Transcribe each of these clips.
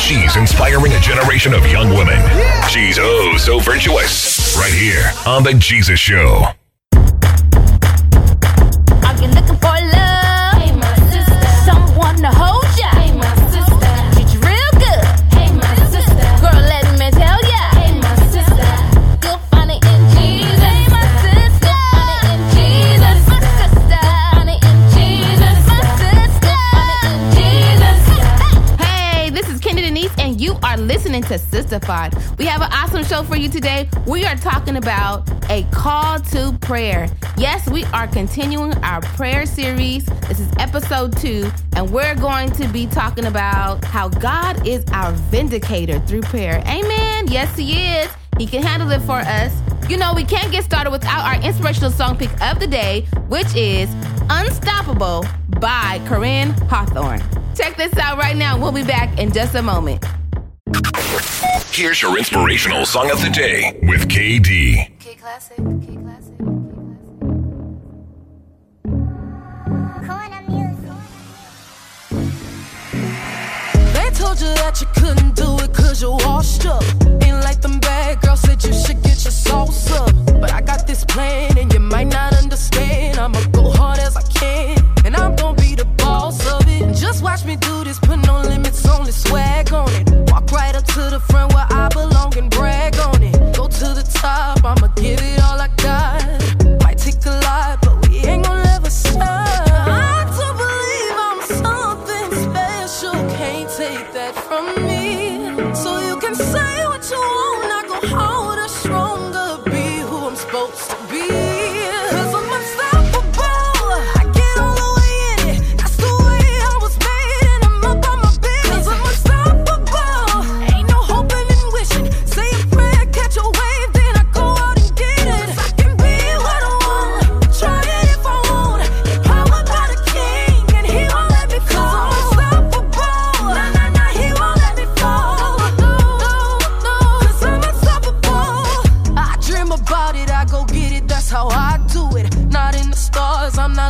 she's inspiring a generation of young women. She's oh so virtuous. Right here on The Jesus Show. Listening to. We have an awesome show for you today. We are talking about a call to prayer. Yes, we are continuing our prayer series. This is episode two, and we're going to be talking about how God is our vindicator through prayer. Amen. Yes, He is. He can handle it for us. You know, we can't get started without our inspirational song pick of the day, which is Unstoppable by Koryn Hawthorne. Check this out right now. We'll be back in just a moment. Here's your inspirational song of the day with KD. K classic. K classic. They told you that you couldn't do it cause you're washed up. Ain't like them bad girls said you should get your sauce up. But I got this plan and you might not understand. I'ma go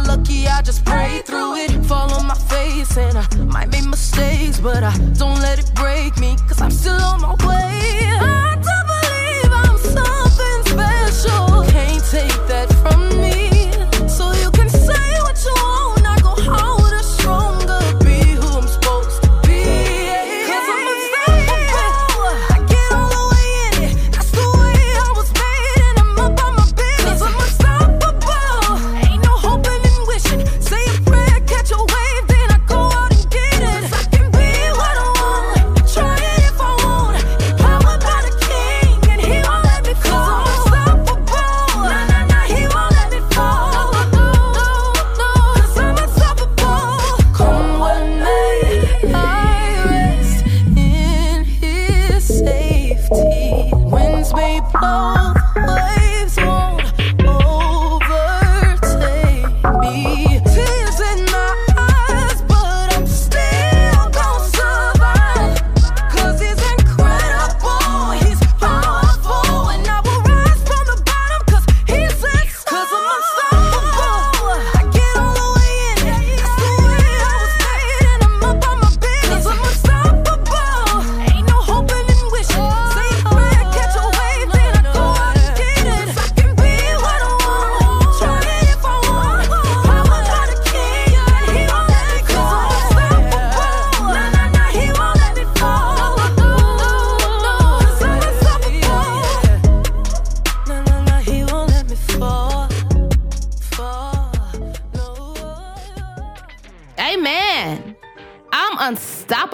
lucky, I just pray through it. Fall on my face, and I might make mistakes, but I don't let it break me, cause I'm still on my way.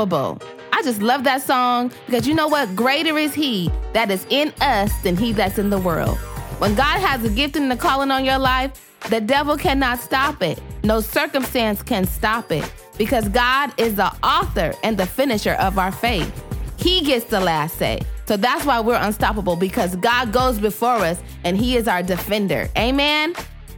Unstoppable. I just love that song because you know what? Greater is He that is in us than He that's in the world. When God has a gift and a calling on your life, the devil cannot stop it. No circumstance can stop it because God is the author and the finisher of our faith. He gets the last say. So that's why we're unstoppable because God goes before us and He is our defender. Amen.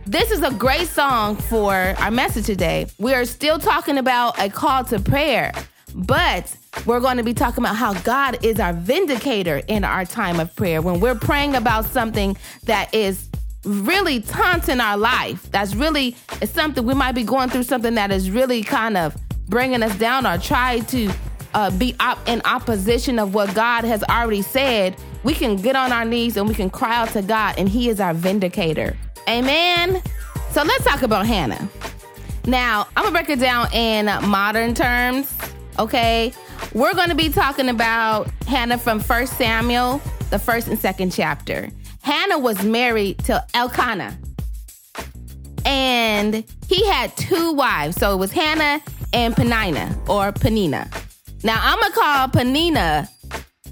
This is a great song for our message today. We are still talking about a call to prayer, but we're going to be talking about how God is our vindicator in our time of prayer. When we're praying about something that is really taunting our life, that's really it's something we might be going through something that is really kind of bringing us down or try to uh, be op- in opposition of what God has already said, we can get on our knees and we can cry out to God, and He is our vindicator. Amen. So let's talk about Hannah. Now, I'm gonna break it down in modern terms. Okay, we're gonna be talking about Hannah from First Samuel, the first and second chapter. Hannah was married to Elkanah, and he had two wives. So it was Hannah and Penina or Penina. Now I'm gonna call Penina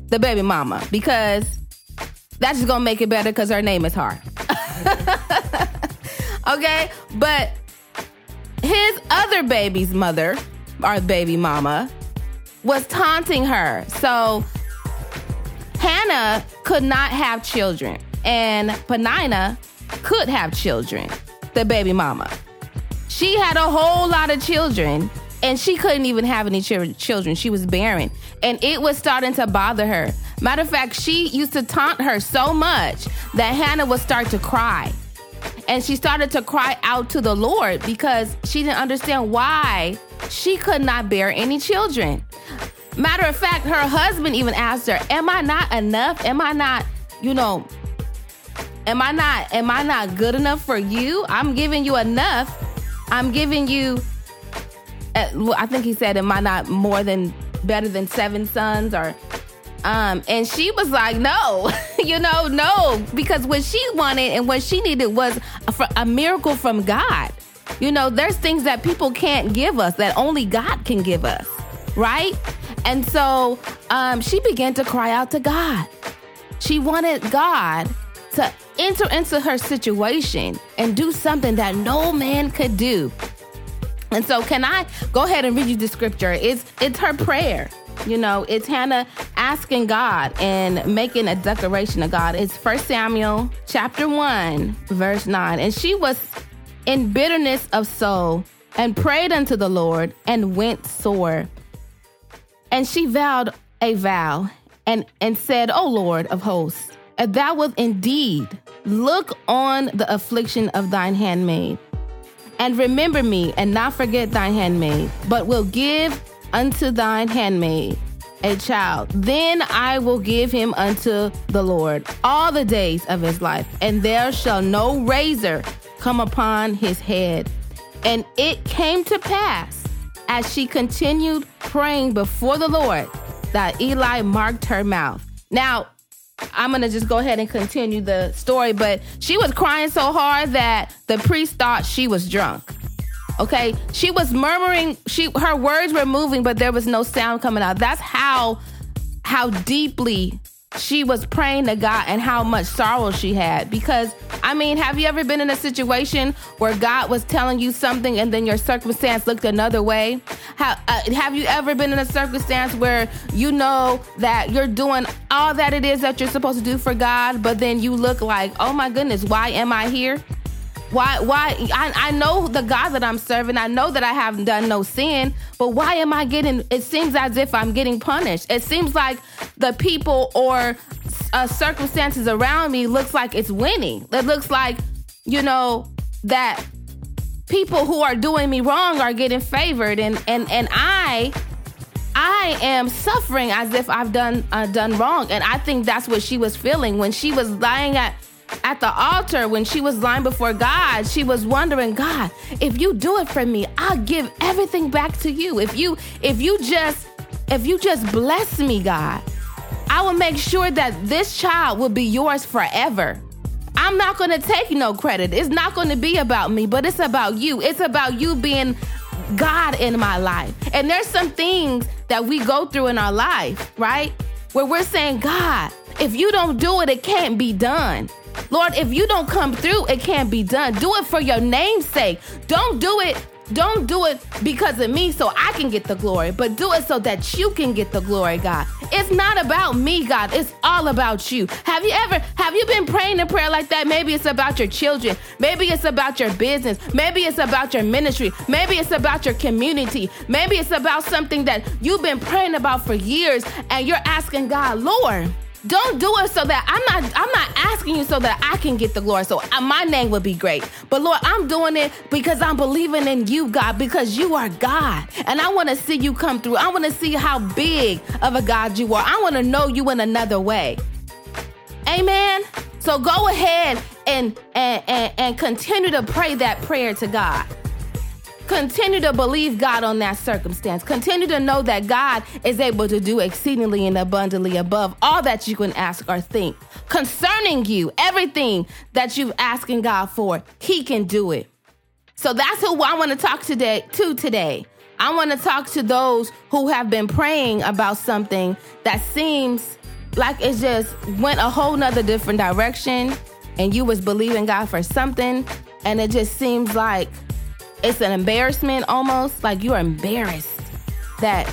the baby mama because that's just gonna make it better because her name is hard. okay, but his other baby's mother, or baby mama, was taunting her. So Hannah could not have children, and Penina could have children, the baby mama. She had a whole lot of children, and she couldn't even have any chil- children. She was barren, and it was starting to bother her. Matter of fact, she used to taunt her so much that Hannah would start to cry. And she started to cry out to the Lord because she didn't understand why she could not bear any children. Matter of fact, her husband even asked her, Am I not enough? Am I not, you know, am I not, am I not good enough for you? I'm giving you enough. I'm giving you, I think he said, Am I not more than better than seven sons or um, and she was like, no, you know, no, because what she wanted and what she needed was a, a, miracle from God. You know, there's things that people can't give us that only God can give us, right? And so um, she began to cry out to God. She wanted God to enter into her situation and do something that no man could do. And so, can I go ahead and read you the scripture? It's it's her prayer. You know, it's Hannah asking God and making a declaration to God. It's First Samuel chapter 1, verse 9. And she was in bitterness of soul and prayed unto the Lord and went sore. And she vowed a vow and, and said, O Lord of hosts, if thou wilt indeed look on the affliction of thine handmaid, and remember me and not forget thine handmaid, but will give unto thine handmaid a child. Then I will give him unto the Lord all the days of his life, and there shall no razor come upon his head. And it came to pass, as she continued praying before the Lord, that Eli marked her mouth. Now, I'm gonna just go ahead and continue the story, but she was crying so hard that the priest thought she was drunk. Okay, she was murmuring. She her words were moving, but there was no sound coming out. That's how how deeply she was praying to God and how much sorrow she had. Because I mean, have you ever been in a situation where God was telling you something and then your circumstance looked another way? Uh, have you ever been in a circumstance where you know that you're doing all that it is that you're supposed to do for God, but then you look like, oh my goodness, why am I here? Why, why, I, I know the God that I'm serving. I know that I haven't done no sin, but why am I getting, it seems as if I'm getting punished. It seems like the people or uh, circumstances around me looks like it's winning. It looks like, you know, that people who are doing me wrong are getting favored and, and, and I, I am suffering as if I've done uh, done wrong, and I think that's what she was feeling when she was lying at at the altar when she was lying before God, she was wondering, God, if you do it for me, I'll give everything back to you. If you if you just if you just bless me, God, I will make sure that this child will be yours forever. I'm not going to take no credit. It's not going to be about me, but it's about you. It's about you being God in my life. And there's some things that we go through in our life, right? Where we're saying, God, if you don't do it, it can't be done. Lord, if you don't come through, it can't be done. Do it for your name's sake. Don't do it. Don't do it because of me so I can get the glory, but do it so that you can get the glory, God. It's not about me, God. It's all about you. Have you ever have you been praying a prayer like that? Maybe it's about your children. Maybe it's about your business. Maybe it's about your ministry. Maybe it's about your community. Maybe it's about something that you've been praying about for years and you're asking God, "Lord, Don't do it so that I'm not I'm not asking you so that I can get the glory. So uh, my name would be great. But Lord, I'm doing it because I'm believing in you, God, because you are God. And I want to see you come through. I want to see how big of a God you are. I want to know you in another way. Amen. So go ahead and and, and and continue to pray that prayer to God. Continue to believe God on that circumstance. Continue to know that God is able to do exceedingly and abundantly above all that you can ask or think. Concerning you, everything that you've asking God for, He can do it. So that's who I want to talk today to today. I want to talk to those who have been praying about something that seems like it just went a whole nother different direction and you was believing God for something and it just seems like it's an embarrassment almost like you're embarrassed that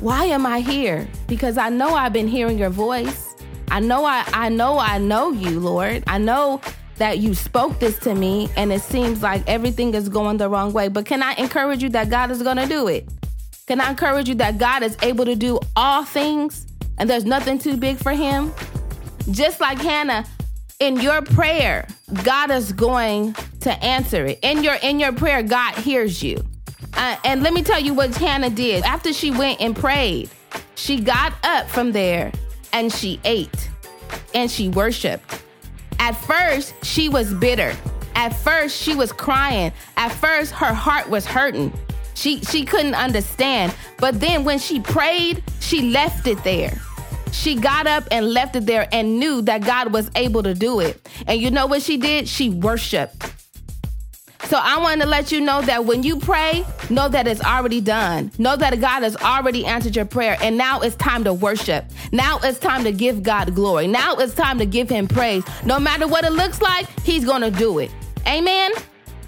why am I here? Because I know I've been hearing your voice. I know I I know I know you, Lord. I know that you spoke this to me and it seems like everything is going the wrong way. But can I encourage you that God is going to do it? Can I encourage you that God is able to do all things and there's nothing too big for him? Just like Hannah, in your prayer, God is going to answer it. In your in your prayer, God hears you. Uh, and let me tell you what Hannah did. After she went and prayed, she got up from there and she ate and she worshiped. At first, she was bitter. At first, she was crying. At first, her heart was hurting. She she couldn't understand. But then when she prayed, she left it there. She got up and left it there and knew that God was able to do it. And you know what she did? She worshiped. So I want to let you know that when you pray, know that it's already done. Know that God has already answered your prayer. And now it's time to worship. Now it's time to give God glory. Now it's time to give him praise. No matter what it looks like, he's going to do it. Amen.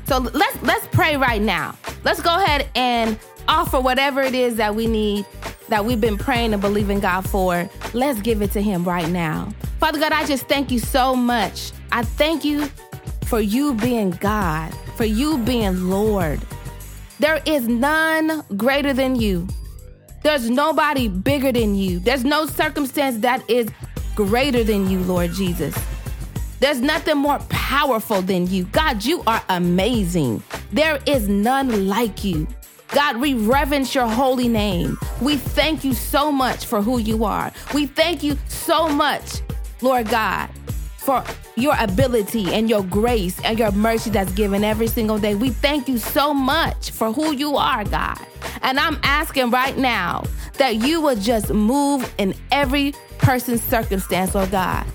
So let's let's pray right now. Let's go ahead and offer whatever it is that we need that we've been praying and believing God for. Let's give it to him right now. Father God, I just thank you so much. I thank you for you being God, for you being Lord. There is none greater than you. There's nobody bigger than you. There's no circumstance that is greater than you, Lord Jesus. There's nothing more powerful than you. God, you are amazing. There is none like you. God, we reverence your holy name. We thank you so much for who you are. We thank you so much, Lord God, for your ability and your grace and your mercy that's given every single day. We thank you so much for who you are, God. And I'm asking right now that you will just move in every person's circumstance, oh God.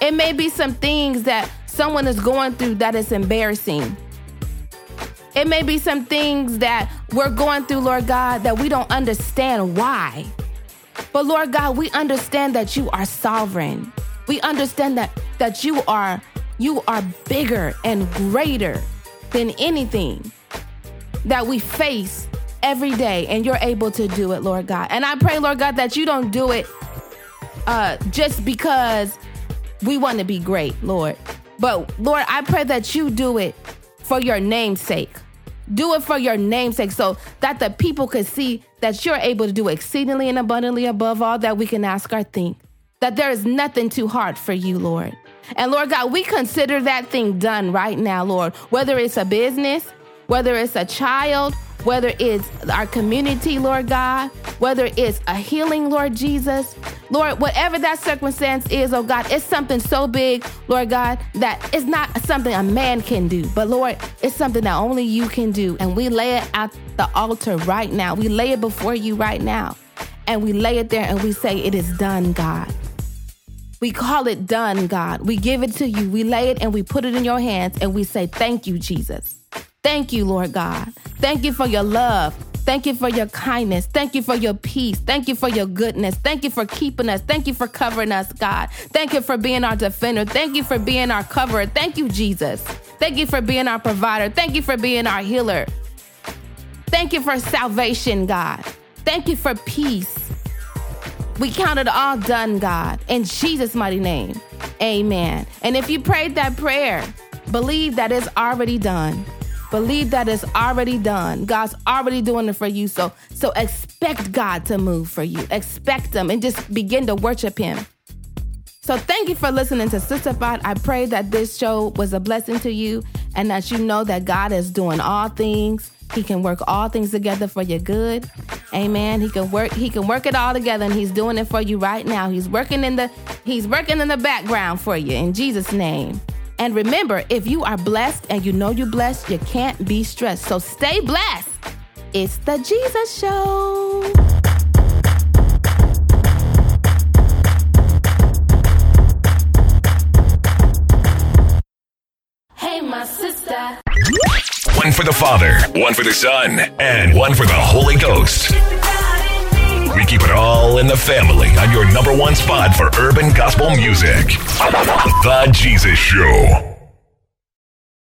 It may be some things that someone is going through that is embarrassing. It may be some things that we're going through, Lord God, that we don't understand why. But Lord God, we understand that you are sovereign. We understand that that you are you are bigger and greater than anything that we face every day and you're able to do it, Lord God. And I pray, Lord God, that you don't do it uh just because we want to be great, Lord. But Lord, I pray that you do it for your name's sake. Do it for your name's sake so that the people could see that you're able to do exceedingly and abundantly above all that we can ask or think. That there is nothing too hard for you, Lord. And Lord God, we consider that thing done right now, Lord. Whether it's a business, whether it's a child, whether it's our community, Lord God, whether it's a healing, Lord Jesus, Lord, whatever that circumstance is, oh God, it's something so big, Lord God, that it's not something a man can do, but Lord, it's something that only you can do. And we lay it at the altar right now. We lay it before you right now. And we lay it there and we say, It is done, God. We call it done, God. We give it to you. We lay it and we put it in your hands and we say, Thank you, Jesus. Thank you, Lord God. Thank you for your love. Thank you for your kindness. Thank you for your peace. Thank you for your goodness. Thank you for keeping us. Thank you for covering us, God. Thank you for being our defender. Thank you for being our coverer. Thank you, Jesus. Thank you for being our provider. Thank you for being our healer. Thank you for salvation, God. Thank you for peace. We count it all done, God. In Jesus' mighty name, amen. And if you prayed that prayer, believe that it's already done. Believe that it's already done. God's already doing it for you. So so expect God to move for you. Expect him and just begin to worship him. So thank you for listening to Sistahfied. I pray that this show was a blessing to you and that you know that God is doing all things. He can work all things together for your good. Amen. He can work he can work it all together and he's doing it for you right now. He's working in the he's working in the background for you in Jesus name. And remember, if you are blessed and you know you're blessed, you can't be stressed. So stay blessed. It's the Jesus show. Hey, my sister. One for the Father, one for the Son, and one for the Holy Ghost. We keep it all in the family on your number one spot for urban gospel music. The Jesus Show.